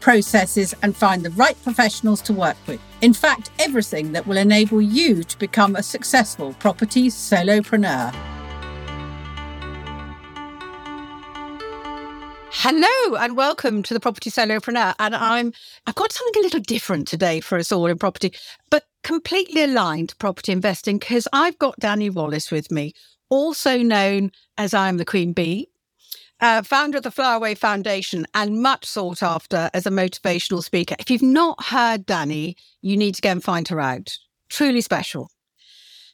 processes, and find the right professionals to work with. In fact, everything that will enable you to become a successful property solopreneur. Hello and welcome to the Property Solopreneur. And I'm I've got something a little different today for us all in property, but completely aligned to property investing because I've got Dani Wallace with me, also known as I'm the Queen Bee, uh, founder of the Flower Foundation and much sought after as a motivational speaker. If you've not heard Dani, you need to go and find her out. Truly special.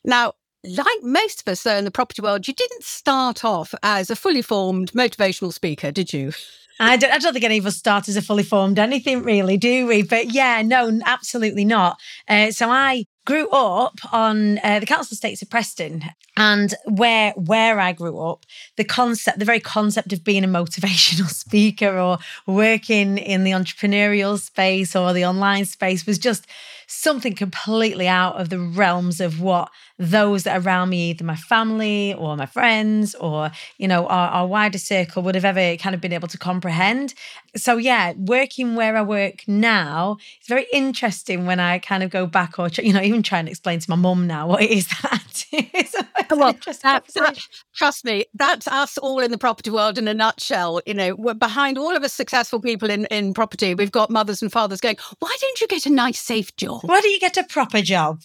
Now, like most of us, though, in the property world, you didn't start off as a fully formed motivational speaker, did you? I don't, I don't think any of us start as a fully formed anything, really, do we? But yeah, no, absolutely not. Uh, so I grew up on uh, the council estates of Preston, and where where I grew up, the concept, the very concept of being a motivational speaker or working in the entrepreneurial space or the online space was just something completely out of the realms of what those that around me, either my family or my friends or, you know, our, our wider circle would have ever kind of been able to comprehend. So, yeah, working where I work now, it's very interesting when I kind of go back or, you know, even try and explain to my mum now what it is that is. Well, that, trust me, that's us all in the property world in a nutshell. You know, we're behind all of us successful people in, in property. We've got mothers and fathers going, why don't you get a nice, safe job? Why don't you get a proper job?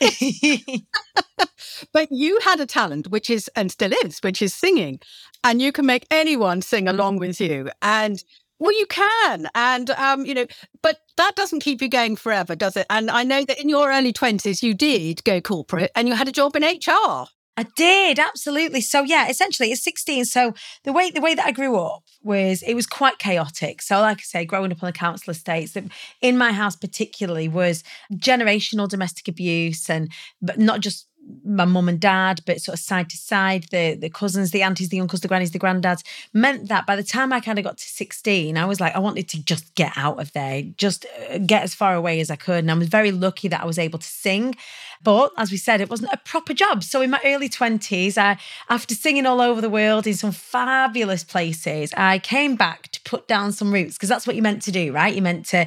but you had a talent, which is, and still is, which is singing. And you can make anyone sing along with you. And well, you can. And, um, you know, but that doesn't keep you going forever, does it? And I know that in your early 20s, you did go corporate and you had a job in HR. I did absolutely. So yeah, essentially, it's 16. So the way the way that I grew up was it was quite chaotic. So like I say, growing up on the council estates, in my house particularly was generational domestic abuse, and but not just my mum and dad, but sort of side to side, the the cousins, the aunties, the uncles, the grannies, the granddads, meant that by the time I kind of got to 16, I was like, I wanted to just get out of there, just uh, get as far away as I could. And I was very lucky that I was able to sing. But as we said, it wasn't a proper job. So in my early 20s, I, after singing all over the world in some fabulous places, I came back to put down some roots because that's what you meant to do, right? You meant to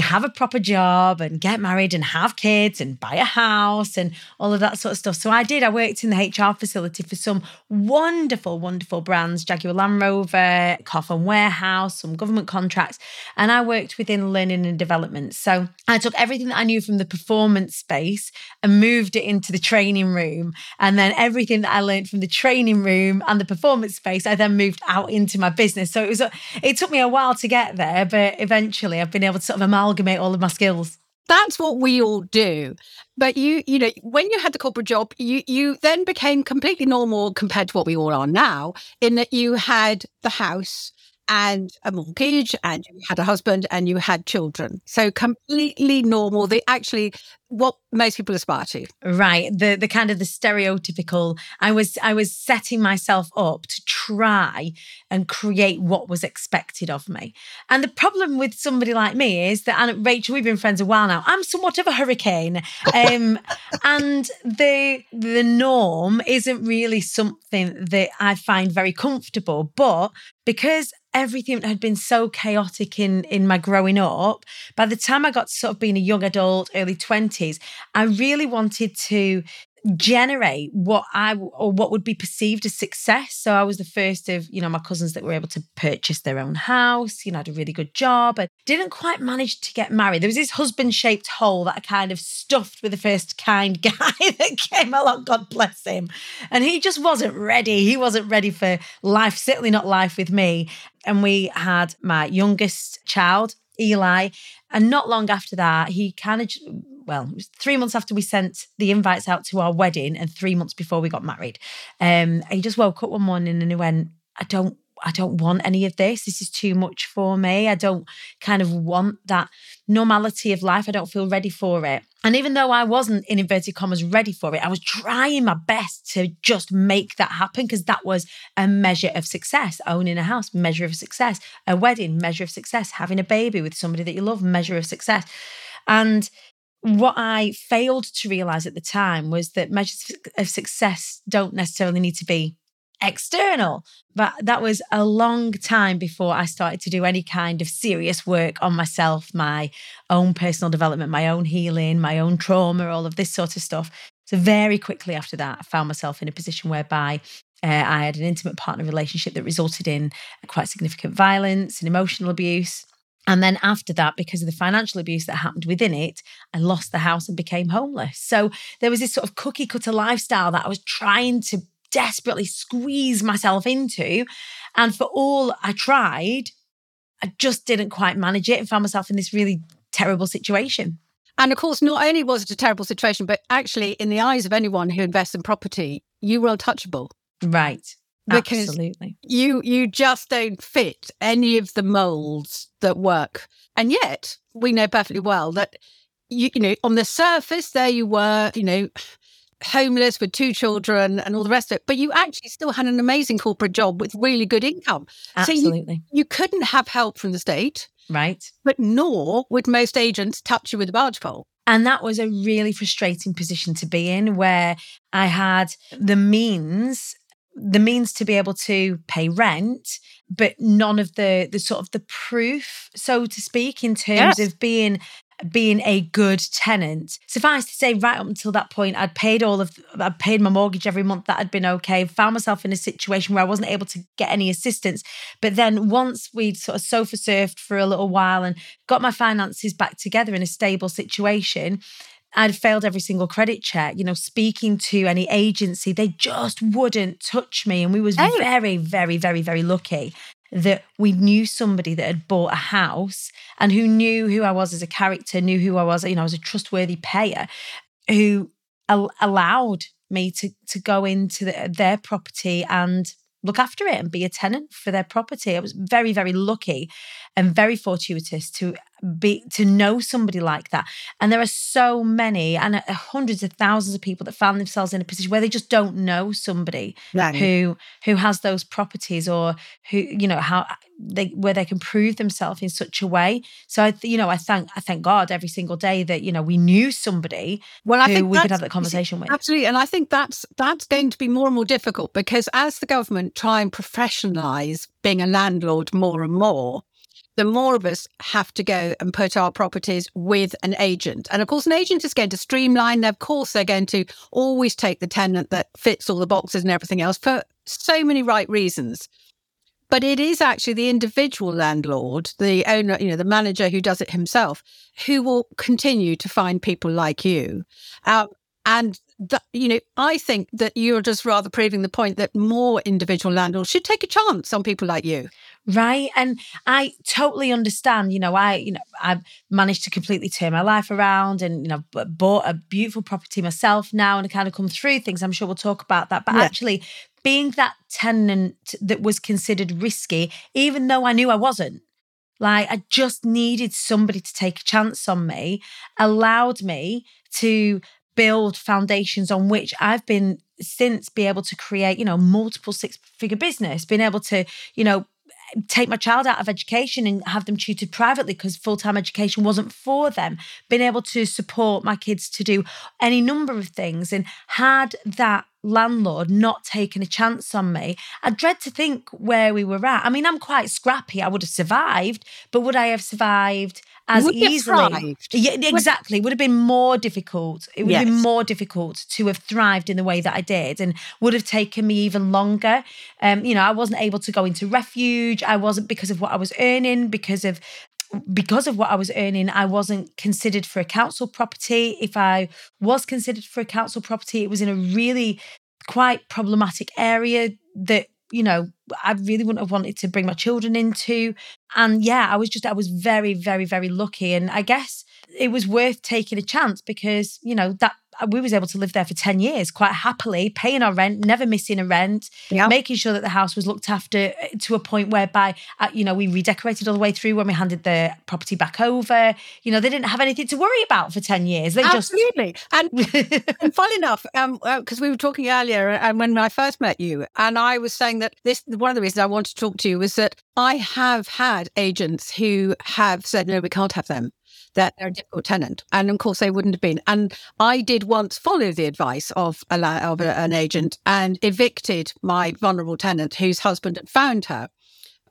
have a proper job and get married and have kids and buy a house and all of that sort of stuff. So I did. I worked in the HR facility for some wonderful, wonderful brands, Jaguar Land Rover, Carphone Warehouse, some government contracts. And I worked within learning and development. So I took everything that I knew from the performance space and moved it into the training room. And then everything that I learned from the training room and the performance space, I then moved out into my business. So it was, it took me a while to get there, but eventually I've been able to sort of amalgamate all of my skills that's what we all do. But you you know when you had the corporate job you you then became completely normal compared to what we all are now in that you had the house and a mortgage and you had a husband and you had children. So completely normal. They actually what most people aspire to. Right. The the kind of the stereotypical I was I was setting myself up to try and create what was expected of me. And the problem with somebody like me is that and Rachel, we've been friends a while now. I'm somewhat of a hurricane. Um, and the the norm isn't really something that I find very comfortable. But because everything had been so chaotic in in my growing up. By the time i got to sort of being a young adult early 20s i really wanted to generate what I or what would be perceived as success. So I was the first of, you know, my cousins that were able to purchase their own house, you know, had a really good job and didn't quite manage to get married. There was this husband-shaped hole that I kind of stuffed with the first kind guy that came along, God bless him. And he just wasn't ready. He wasn't ready for life, certainly not life with me. And we had my youngest child, Eli. And not long after that, he kind of well, it was three months after we sent the invites out to our wedding and three months before we got married. Um, he just woke up one morning and he went, I don't I don't want any of this. This is too much for me. I don't kind of want that normality of life. I don't feel ready for it. And even though I wasn't in inverted commas ready for it, I was trying my best to just make that happen because that was a measure of success. Owning a house, measure of success. A wedding, measure of success. Having a baby with somebody that you love, measure of success. And what I failed to realize at the time was that measures of success don't necessarily need to be external. But that was a long time before I started to do any kind of serious work on myself, my own personal development, my own healing, my own trauma, all of this sort of stuff. So, very quickly after that, I found myself in a position whereby uh, I had an intimate partner relationship that resulted in quite significant violence and emotional abuse. And then after that, because of the financial abuse that happened within it, I lost the house and became homeless. So there was this sort of cookie cutter lifestyle that I was trying to desperately squeeze myself into. And for all I tried, I just didn't quite manage it and found myself in this really terrible situation. And of course, not only was it a terrible situation, but actually, in the eyes of anyone who invests in property, you were untouchable. Right because Absolutely. you you just don't fit any of the molds that work and yet we know perfectly well that you, you know on the surface there you were you know homeless with two children and all the rest of it but you actually still had an amazing corporate job with really good income Absolutely. so you, you couldn't have help from the state right but nor would most agents touch you with a barge pole and that was a really frustrating position to be in where I had the means the means to be able to pay rent but none of the the sort of the proof so to speak in terms yes. of being being a good tenant. Suffice to say right up until that point i'd paid all of i'd paid my mortgage every month. That had been okay. Found myself in a situation where i wasn't able to get any assistance. But then once we'd sort of sofa surfed for a little while and got my finances back together in a stable situation I'd failed every single credit check, you know, speaking to any agency, they just wouldn't touch me. And we was hey. very, very, very, very lucky that we knew somebody that had bought a house and who knew who I was as a character, knew who I was, you know, as a trustworthy payer, who al- allowed me to to go into the, their property and look after it and be a tenant for their property. I was very, very lucky and very fortuitous to be to know somebody like that. And there are so many and uh, hundreds of thousands of people that found themselves in a position where they just don't know somebody right. who who has those properties or who you know how they where they can prove themselves in such a way. So I you know I thank I thank God every single day that you know we knew somebody well I think we could have that conversation with. Absolutely, and I think that's that's going to be more and more difficult because as the government try and professionalize being a landlord more and more the more of us have to go and put our properties with an agent. And of course, an agent is going to streamline. Of course, they're going to always take the tenant that fits all the boxes and everything else for so many right reasons. But it is actually the individual landlord, the owner, you know, the manager who does it himself, who will continue to find people like you. Uh, and that, you know, I think that you're just rather proving the point that more individual landlords should take a chance on people like you. Right. And I totally understand, you know, I, you know, I've managed to completely turn my life around and, you know, bought a beautiful property myself now and I kind of come through things. I'm sure we'll talk about that. But yeah. actually, being that tenant that was considered risky, even though I knew I wasn't, like I just needed somebody to take a chance on me, allowed me to build foundations on which I've been since be able to create, you know, multiple six figure business, being able to, you know, take my child out of education and have them tutored privately because full time education wasn't for them, been able to support my kids to do any number of things. And had that landlord not taking a chance on me, I dread to think where we were at. I mean, I'm quite scrappy. I would have survived, but would I have survived? as would easily. Yeah, exactly. Would have been more difficult. It would yes. have been more difficult to have thrived in the way that I did and would have taken me even longer. Um, you know, I wasn't able to go into refuge. I wasn't because of what I was earning, because of because of what I was earning, I wasn't considered for a council property. If I was considered for a council property, it was in a really quite problematic area that you know, I really wouldn't have wanted to bring my children into. And yeah, I was just, I was very, very, very lucky. And I guess it was worth taking a chance because, you know, that we was able to live there for 10 years quite happily, paying our rent, never missing a rent, making sure that the house was looked after uh, to a point whereby, uh, you know, we redecorated all the way through when we handed the property back over. You know, they didn't have anything to worry about for 10 years. They just. Absolutely. And and fun enough, um, because we were talking earlier, and when I first met you, and I was saying that this one of the reasons I wanted to talk to you was that I have had agents who have said, no, we can't have them. That they're a difficult tenant, and of course they wouldn't have been. And I did once follow the advice of a, of an agent and evicted my vulnerable tenant, whose husband had found her.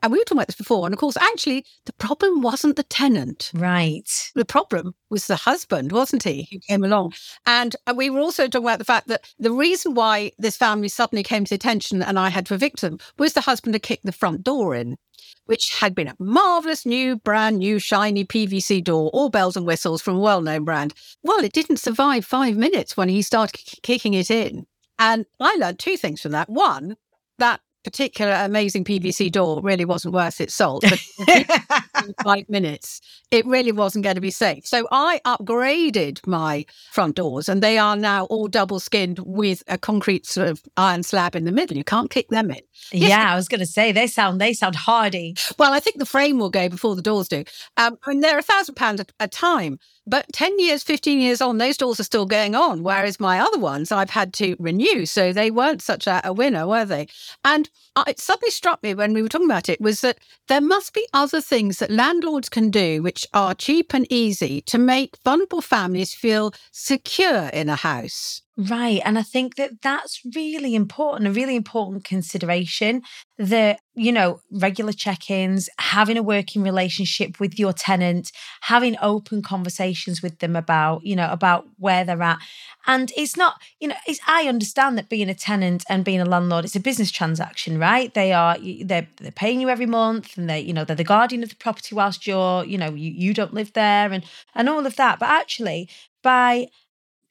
And we were talking about this before. And of course, actually, the problem wasn't the tenant right. the problem was the husband, wasn't he, who came along? And we were also talking about the fact that the reason why this family suddenly came to the attention and I had to evict them was the husband had kicked the front door in, which had been a marvelous new, brand new, shiny PVC door, all bells and whistles from a well known brand. Well, it didn't survive five minutes when he started k- kicking it in. And I learned two things from that. One, that particular amazing PVC door really wasn't worth its salt. But five minutes, it really wasn't going to be safe. So I upgraded my front doors and they are now all double skinned with a concrete sort of iron slab in the middle. You can't kick them in. Yes. Yeah, I was going to say they sound they sound hardy. Well, I think the frame will go before the doors do. Um, I mean, they're a thousand pounds a- a time, but 10 years, 15 years on, those doors are still going on. Whereas my other ones I've had to renew. So they weren't such a, a winner, were they? And it suddenly struck me when we were talking about it was that there must be other things that landlords can do which are cheap and easy to make vulnerable families feel secure in a house. Right. And I think that that's really important, a really important consideration that, you know, regular check ins, having a working relationship with your tenant, having open conversations with them about, you know, about where they're at. And it's not, you know, it's, I understand that being a tenant and being a landlord, it's a business transaction, right? They are, they're, they're paying you every month and they, you know, they're the guardian of the property whilst you're, you know, you, you don't live there and, and all of that. But actually, by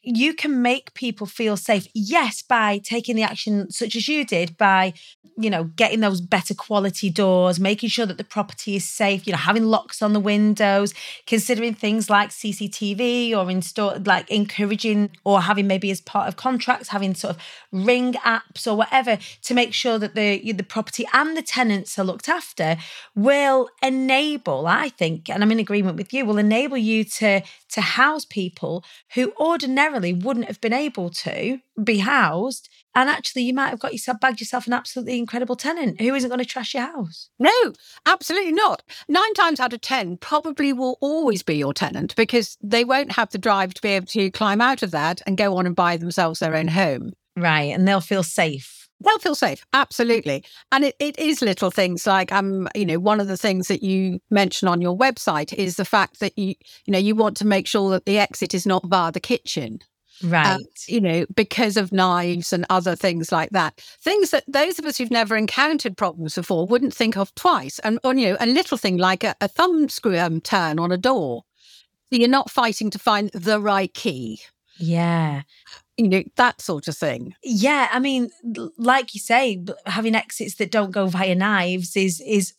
you can make people feel safe yes by taking the action such as you did by you know getting those better quality doors making sure that the property is safe you know having locks on the windows considering things like cctv or install like encouraging or having maybe as part of contracts having sort of ring apps or whatever to make sure that the the property and the tenants are looked after will enable i think and i'm in agreement with you will enable you to to house people who ordinarily wouldn't have been able to be housed. And actually, you might have got yourself bagged yourself an absolutely incredible tenant who isn't going to trash your house. No, absolutely not. Nine times out of 10 probably will always be your tenant because they won't have the drive to be able to climb out of that and go on and buy themselves their own home. Right. And they'll feel safe. They'll feel safe, absolutely. And it, it is little things like um, you know, one of the things that you mention on your website is the fact that you, you know, you want to make sure that the exit is not via the kitchen. Right. um, you know, because of knives and other things like that. Things that those of us who've never encountered problems before wouldn't think of twice. And, or, you know, a little thing like a, a thumb screw um, turn on a door. You're not fighting to find the right key, yeah. You know, that sort of thing. Yeah. I mean, like you say, having exits that don't go via knives is is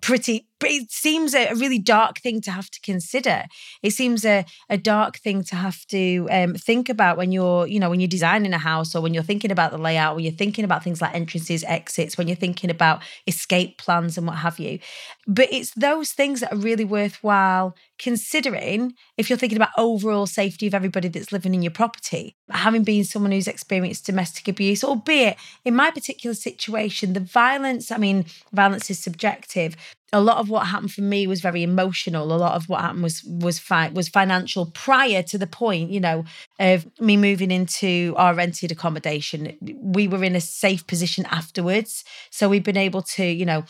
pretty it seems a really dark thing to have to consider. It seems a, a dark thing to have to um, think about when you're you know when you're designing a house or when you're thinking about the layout when you're thinking about things like entrances exits when you're thinking about escape plans and what have you. But it's those things that are really worthwhile considering if you're thinking about overall safety of everybody that's living in your property. Having been someone who's experienced domestic abuse albeit in my particular situation the violence i mean violence is subjective a lot of what happened for me was very emotional. A lot of what happened was was fi- was financial prior to the point, you know, of me moving into our rented accommodation. We were in a safe position afterwards, so we've been able to, you know,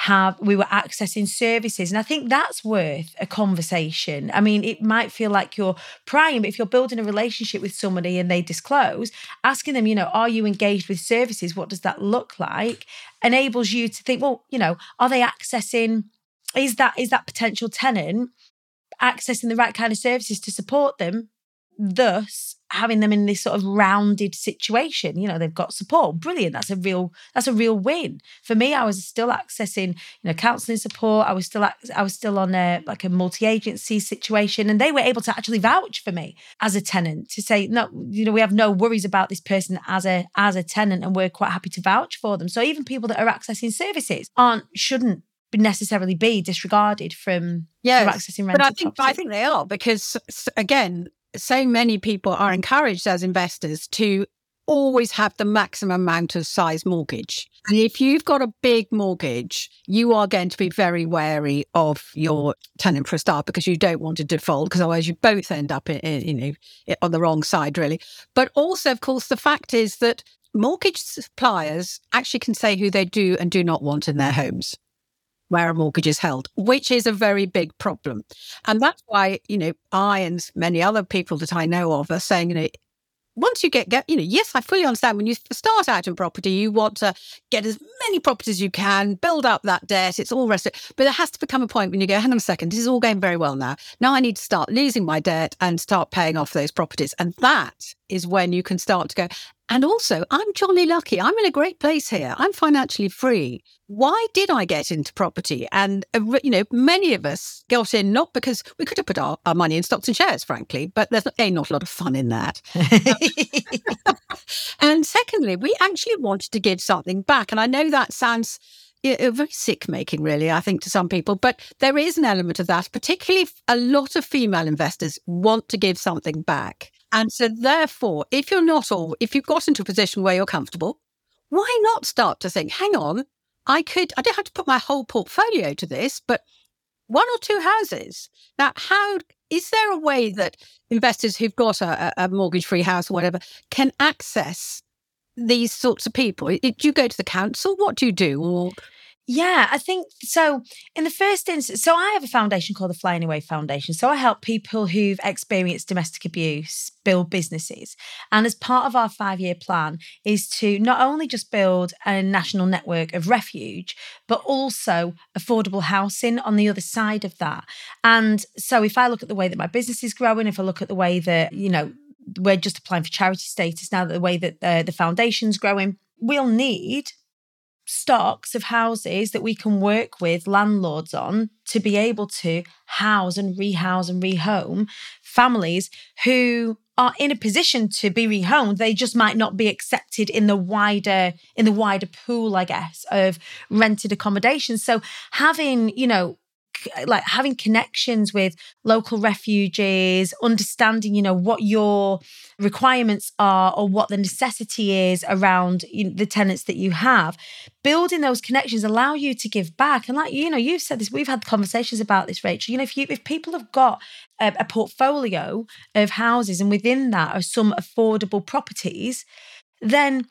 have we were accessing services, and I think that's worth a conversation. I mean, it might feel like you're prying, but if you're building a relationship with somebody and they disclose, asking them, you know, are you engaged with services? What does that look like? enables you to think, well, you know, are they accessing? Is that is that potential tenant accessing the right kind of services to support them thus having them in this sort of rounded situation you know they've got support. Brilliant that's a real that's a real win. For me i was still accessing you know counseling support. I was still i was still on a like a multi-agency situation and they were able to actually vouch for me as a tenant to say no you know we have no worries about this person as a as a tenant and we're quite happy to vouch for them. So even people that are accessing services aren't shouldn't necessarily be disregarded from, yeah accessing But I think property. I think they are because again, so many people are encouraged as investors to always have the maximum amount of size mortgage. And if you've got a big mortgage, you are going to be very wary of your tenant for a start because you don't want to default because otherwise you both end up in, in, you know on the wrong side really. But also of course the fact is that mortgage suppliers actually can say who they do and do not want in their homes where a mortgage is held, which is a very big problem. And that's why, you know, I and many other people that I know of are saying, you know, once you get, get, you know, yes, I fully understand when you start out in property, you want to get as many properties as you can, build up that debt, it's all rest. But there has to become a point when you go, hang on a second, this is all going very well now. Now I need to start losing my debt and start paying off those properties. And that is when you can start to go, and also, I'm jolly lucky. I'm in a great place here. I'm financially free. Why did I get into property? And, uh, you know, many of us got in not because we could have put our, our money in stocks and shares, frankly, but there's a, not a lot of fun in that. and secondly, we actually wanted to give something back. And I know that sounds very sick making, really, I think, to some people. But there is an element of that, particularly a lot of female investors want to give something back. And so, therefore, if you're not all, if you've got into a position where you're comfortable, why not start to think, hang on, I could, I don't have to put my whole portfolio to this, but one or two houses. Now, how is there a way that investors who've got a, a mortgage free house or whatever can access these sorts of people? Do you go to the council? What do you do? Or yeah, I think so. In the first instance, so I have a foundation called the Fly Anyway Foundation. So I help people who've experienced domestic abuse build businesses. And as part of our five year plan is to not only just build a national network of refuge, but also affordable housing on the other side of that. And so if I look at the way that my business is growing, if I look at the way that, you know, we're just applying for charity status now, that the way that uh, the foundation's growing, we'll need stocks of houses that we can work with landlords on to be able to house and rehouse and rehome families who are in a position to be rehomed. They just might not be accepted in the wider in the wider pool i guess of rented accommodation. So having you know like having connections with local refugees, understanding, you know, what your requirements are or what the necessity is around you know, the tenants that you have. Building those connections allow you to give back. And like, you know, you've said this, we've had conversations about this, Rachel. You know, if you if people have got a, a portfolio of houses and within that are some affordable properties, then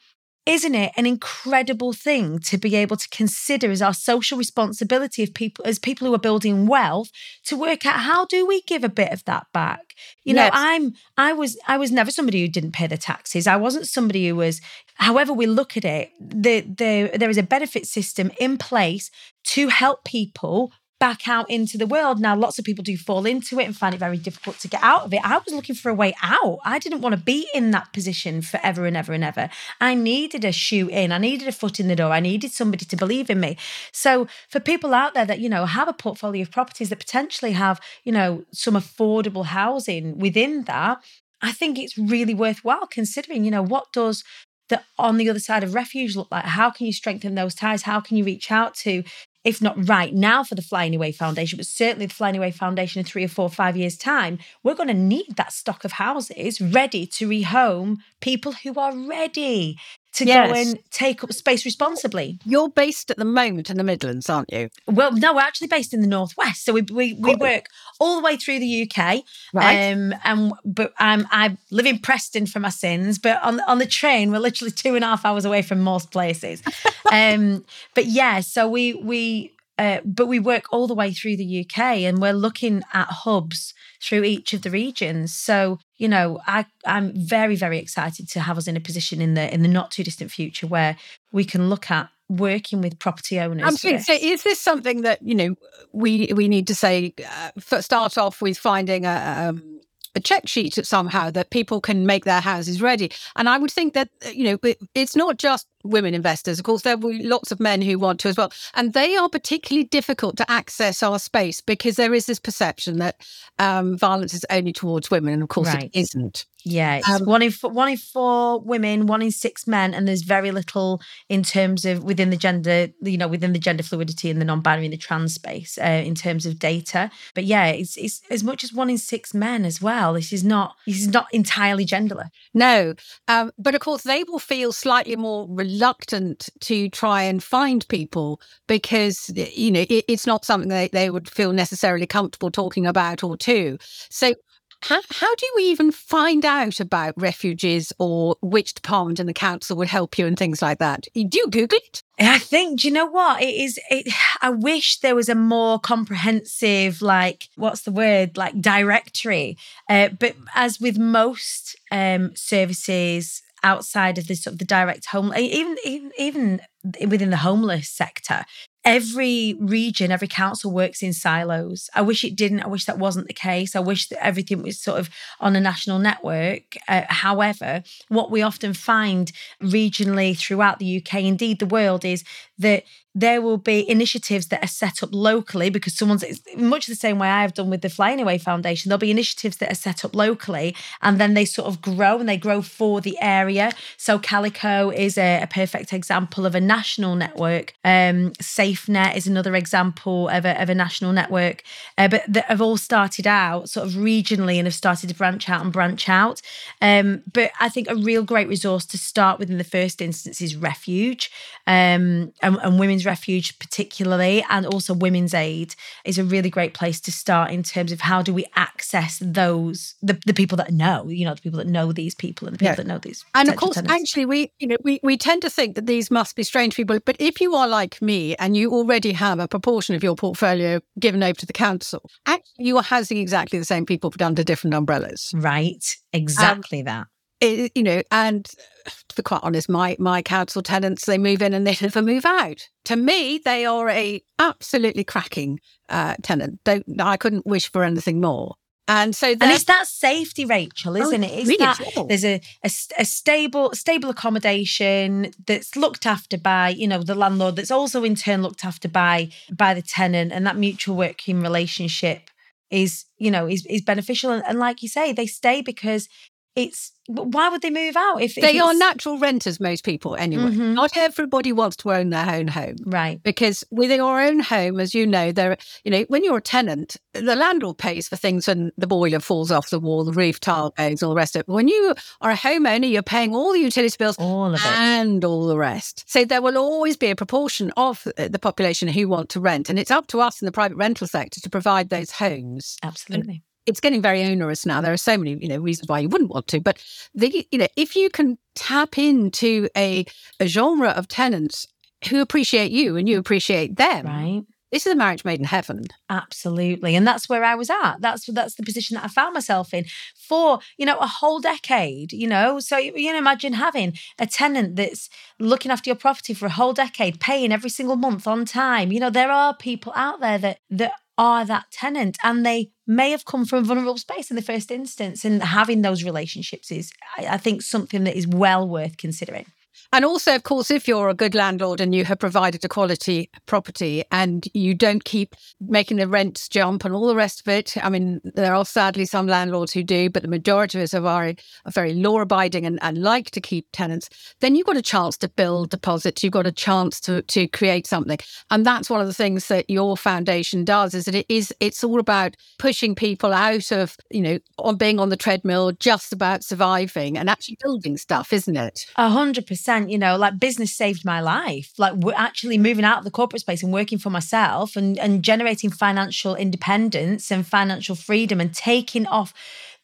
isn't it an incredible thing to be able to consider as our social responsibility of people as people who are building wealth to work out how do we give a bit of that back you yes. know i'm i was i was never somebody who didn't pay the taxes i wasn't somebody who was however we look at it the, the, there is a benefit system in place to help people back out into the world. Now, lots of people do fall into it and find it very difficult to get out of it. I was looking for a way out. I didn't want to be in that position forever and ever and ever. I needed a shoe in, I needed a foot in the door, I needed somebody to believe in me. So, for people out there that, you know, have a portfolio of properties that potentially have, you know, some affordable housing within that, I think it's really worthwhile considering, you know, what does the on the other side of refuge look like? How can you strengthen those ties? How can you reach out to if not right now for the Fly Anyway Foundation, but certainly the Fly Anyway Foundation in three or four, five years' time, we're going to need that stock of houses ready to rehome people who are ready to yes. go and take up space responsibly. You're based at the moment in the Midlands, aren't you? Well, no, we're actually based in the Northwest. So we we, we work all the way through the UK. Right. Um, and but I'm I live in Preston for my sins, but on on the train we're literally two and a half hours away from most places. um, but yeah, so we we uh, but we work all the way through the UK and we're looking at hubs through each of the regions. So, you know, I, I'm very, very excited to have us in a position in the in the not too distant future where we can look at working with property owners. I'm to say, is this something that, you know, we we need to say, uh, start off with finding a, um, a check sheet somehow that people can make their houses ready. And I would think that, uh, you know, it's not just women investors. Of course, there will be lots of men who want to as well. And they are particularly difficult to access our space because there is this perception that um, violence is only towards women. And of course, right. it isn't. Yeah, it's um, one in four, one in four women, one in six men, and there's very little in terms of within the gender, you know, within the gender fluidity and the non-binary and the trans space uh, in terms of data. But yeah, it's it's as much as one in six men as well. This is not this is not entirely genderless. No, um, but of course they will feel slightly more reluctant to try and find people because you know it, it's not something they, they would feel necessarily comfortable talking about or to. So how, how do we even find out about refuges or which department in the council would help you and things like that? Do you Google it? I think, do you know what? It is, it, I wish there was a more comprehensive, like, what's the word, like directory. Uh, but as with most um, services, outside of the sort of the direct home even even even within the homeless sector every region, every council works in silos. I wish it didn't. I wish that wasn't the case. I wish that everything was sort of on a national network. Uh, however, what we often find regionally throughout the UK, indeed the world, is that there will be initiatives that are set up locally because someone's much the same way I've done with the Fly Anyway Foundation. There'll be initiatives that are set up locally and then they sort of grow and they grow for the area. So Calico is a, a perfect example of a national network. Um, SafeNet is another example of a, of a national network, uh, but that have all started out sort of regionally and have started to branch out and branch out. Um, but I think a real great resource to start with in the first instance is Refuge um, and, and women's Refuge, particularly, and also Women's Aid, is a really great place to start in terms of how do we access those the, the people that know, you know, the people that know these people and the people yeah. that know these. And of course, tenants. actually, we you know we we tend to think that these must be strange people, but if you are like me and you already have a proportion of your portfolio given over to the council, actually you are housing exactly the same people but under different umbrellas. Right, exactly um, that. It, you know, and to be quite honest, my my council tenants they move in and they never move out. To me, they are a absolutely cracking uh, tenant. Don't I couldn't wish for anything more. And so, and it's that safety, Rachel, isn't oh, it? It's really that there's a, a, a stable stable accommodation that's looked after by you know the landlord, that's also in turn looked after by by the tenant, and that mutual working relationship is you know is is beneficial. And, and like you say, they stay because it's why would they move out if, if they are natural renters most people anyway. Mm-hmm. not everybody wants to own their own home. Right. Because with your own home as you know there you know when you're a tenant the landlord pays for things when the boiler falls off the wall the roof tile goes all the rest of it. When you are a homeowner you're paying all the utility bills all of it. and all the rest. So there will always be a proportion of the population who want to rent and it's up to us in the private rental sector to provide those homes. Absolutely. and it's getting very onerous now. There are so many, you know, reasons why you wouldn't want to. But the, you know, if you can tap into a, a genre of tenants who appreciate you and you appreciate them, right? This is a marriage made in heaven. Absolutely. And that's where I was at. That's that's the position that I found myself in for, you know, a whole decade, you know. So you know, imagine having a tenant that's looking after your property for a whole decade, paying every single month on time. You know, there are people out there that that are that tenant and they may have come from a vulnerable space in the first instance and having those relationships is I, I think something that is well worth considering and also, of course, if you're a good landlord and you have provided a quality property and you don't keep making the rents jump and all the rest of it, I mean, there are sadly some landlords who do, but the majority of us are are very law abiding and, and like to keep tenants, then you've got a chance to build deposits. You've got a chance to, to create something. And that's one of the things that your foundation does is that it is, it's all about pushing people out of, you know, on being on the treadmill, just about surviving and actually building stuff, isn't it? A hundred percent you know, like business saved my life. Like we're actually moving out of the corporate space and working for myself and, and generating financial independence and financial freedom and taking off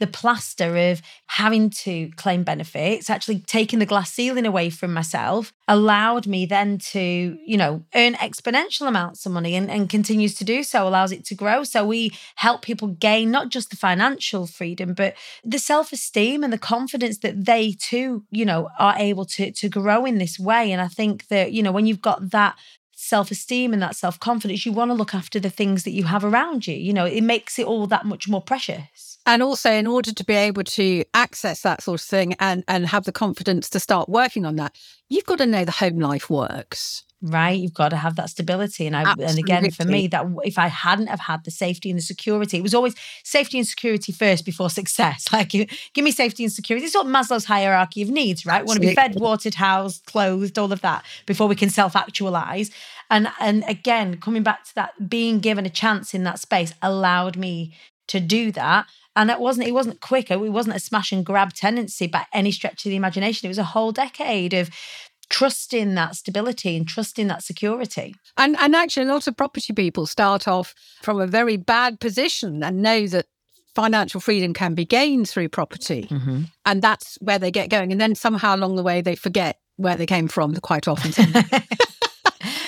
the plaster of having to claim benefits, actually taking the glass ceiling away from myself, allowed me then to, you know, earn exponential amounts of money and, and continues to do so, allows it to grow. So we help people gain not just the financial freedom, but the self-esteem and the confidence that they too, you know, are able to to grow in this way. And I think that, you know, when you've got that self esteem and that self confidence, you want to look after the things that you have around you. You know, it makes it all that much more precious. And also, in order to be able to access that sort of thing and, and have the confidence to start working on that, you've got to know the home life works. Right, you've got to have that stability, and I Absolutely. and again for me that if I hadn't have had the safety and the security, it was always safety and security first before success. Like, give, me safety and security. It's of Maslow's hierarchy of needs, right? We want to be fed, watered, housed, clothed, all of that before we can self actualize. And and again, coming back to that, being given a chance in that space allowed me to do that. And it wasn't it wasn't quicker. It wasn't a smash and grab tendency by any stretch of the imagination. It was a whole decade of trusting that stability and trusting that security. And and actually, a lot of property people start off from a very bad position and know that financial freedom can be gained through property, Mm-hmm. and that's where they get going. And then somehow along the way, they forget where they came from quite often.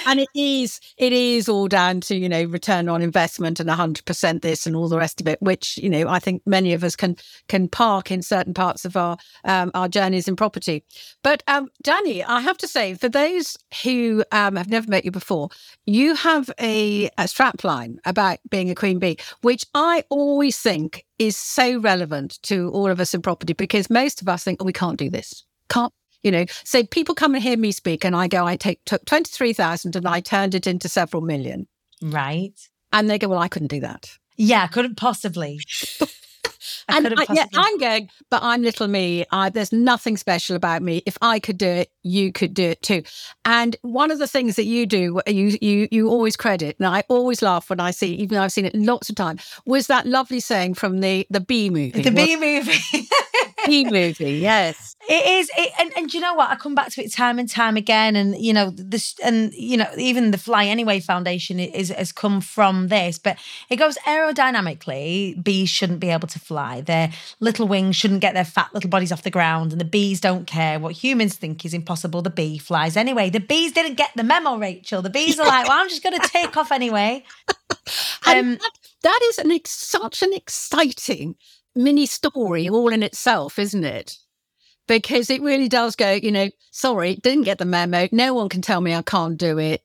and it is it is all down to you know return on investment and 100% this and all the rest of it which you know i think many of us can can park in certain parts of our um, our journeys in property. But um, dani i have to say for those who um, have never met you before you have a, a strap line about being a queen bee which i always think is so relevant to all of us in property because most of us think oh, we can't do this. Can't you know so people come and hear me speak and i go i take took 23000 and i turned it into several million Right. and they go well i couldn't do that Yeah, couldn't possibly. I and couldn't I, yeah, possibly. i'm going but i'm little me I, there's nothing special about me if i could do it you could do it too and one of the things that you do you you you always credit and i always laugh when i see even though i've seen it lots of times was that lovely saying from the the bee movie the B movie. B movie yes It is, it, and and you know what? I come back to it time and time again, and you know this, and you know even the Fly Anyway Foundation is has come from this, but it goes aerodynamically. Bees shouldn't be able to fly; their little wings shouldn't get their fat little bodies off the ground, and the bees don't care what humans think is impossible. The bee flies anyway. The bees didn't get the memo, Rachel. The bees are like, well, I'm just going to take off anyway. And Um, that, that is an ex- such an exciting mini story all in itself, isn't it? Because it really does go, you know, sorry, didn't get the memo. No one can tell me I can't do it.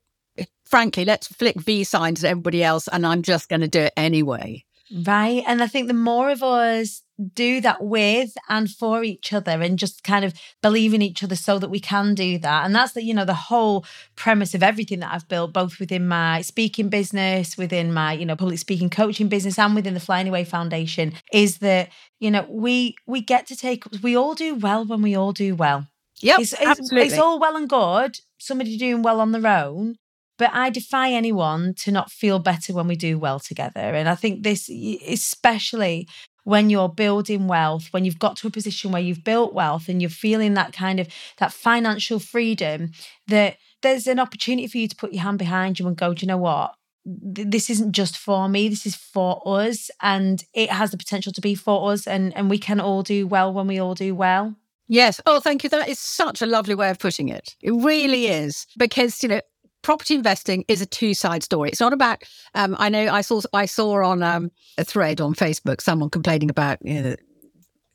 Frankly, let's flick V signs at everybody else and I'm just going to do it anyway. Right. And I think the more of us do that with and for each other and just kind of believe in each other so that we can do that. And that's the, you know, the whole premise of everything that I've built, both within my speaking business, within my, you know, public speaking coaching business, and within the Fly Anyway Foundation, is that, you know, we we get to take we all do well when we all do well. Yep, It's, it's, absolutely. it's all well and good, somebody doing well on their own. But I defy anyone to not feel better when we do well together. And I think this, especially when you're building wealth, when you've got to a position where you've built wealth and you're feeling that kind of that financial freedom, that there's an opportunity for you to put your hand behind you and go, do you know what? This isn't just for me. This is for us, and it has the potential to be for us. And and we can all do well when we all do well. Yes. Oh, thank you. That is such a lovely way of putting it. It really is. Because, you know, property investing is a two-side story. It's not about um, I know I saw I saw on um, a thread on Facebook someone complaining about you know,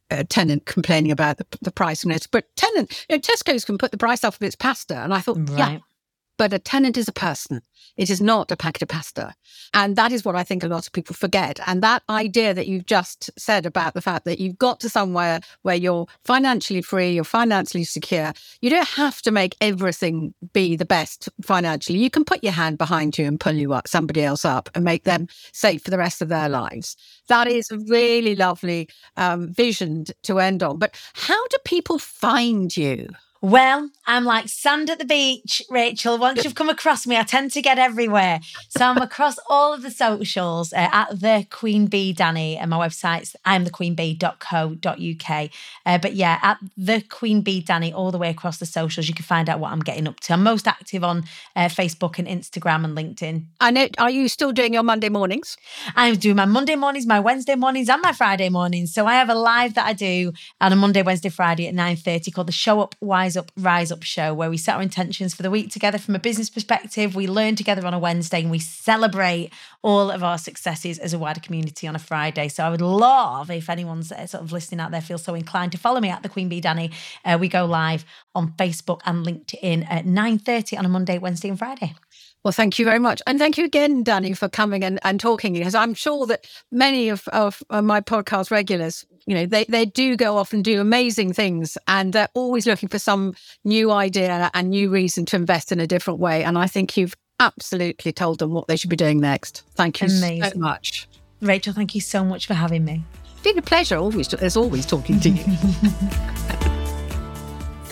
a tenant complaining about the, the price of it. But tenant, you know, Tesco's can put the price up of its pasta. And I thought, yeah, Right. But a tenant is a person. It is not a packet of pasta. And that is what I think a lot of people forget. And that idea that you've just said about the fact that you've got to somewhere where you're financially free, you're financially secure, you don't have to make everything be the best financially. You can put your hand behind you and pull you up, somebody else up and make them safe for the rest of their lives. That is a really lovely um, vision to end on. But how do people find you? Well, I'm like sand at the beach, Rachel. Once you've come across me, I tend to get everywhere. So I'm across all of the socials uh, at the Queen Bee Dani, and my website's imthequeenbee.co.uk. Uh, but yeah, at the Queen Bee Dani, all the way across the socials, you can find out what I'm getting up to. I'm most active on uh, Facebook and Instagram and LinkedIn. I know, are you still doing your Monday mornings? I'm doing my Monday mornings, my Wednesday mornings, and my Friday mornings. So I have a live that I do on a Monday, Wednesday, Friday at 9.30 called the Show Up, Wise Up, Rise Up Show, where we set our intentions for the week together from a business perspective. We learn together on a Wednesday and we celebrate all of our successes as a wider community on a Friday. So I would love if anyone's sort of listening out there feels so inclined to follow me at the Queen Bee Dani. Uh, we go live on Facebook and LinkedIn at 9.30 on a Monday, Wednesday and Friday. Well, thank you very much. And thank you again, Dani, for coming and, and talking because I'm sure that many of, of, of my podcast regulars, you know, they, they do go off and do amazing things and they're always looking for some new idea and new reason to invest in a different way. And I think you've absolutely told them what they should be doing next. Thank you Amazing. so much. Rachel, thank you so much for having me. It's been a pleasure always, as always, talking to you.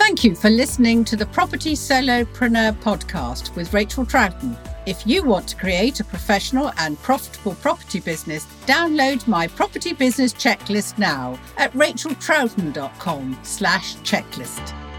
Thank you for listening to the Property Solopreneur podcast with Rachel Troughton. If you want to create a professional and profitable property business, download my property business checklist now at racheltroughton.com slash checklist.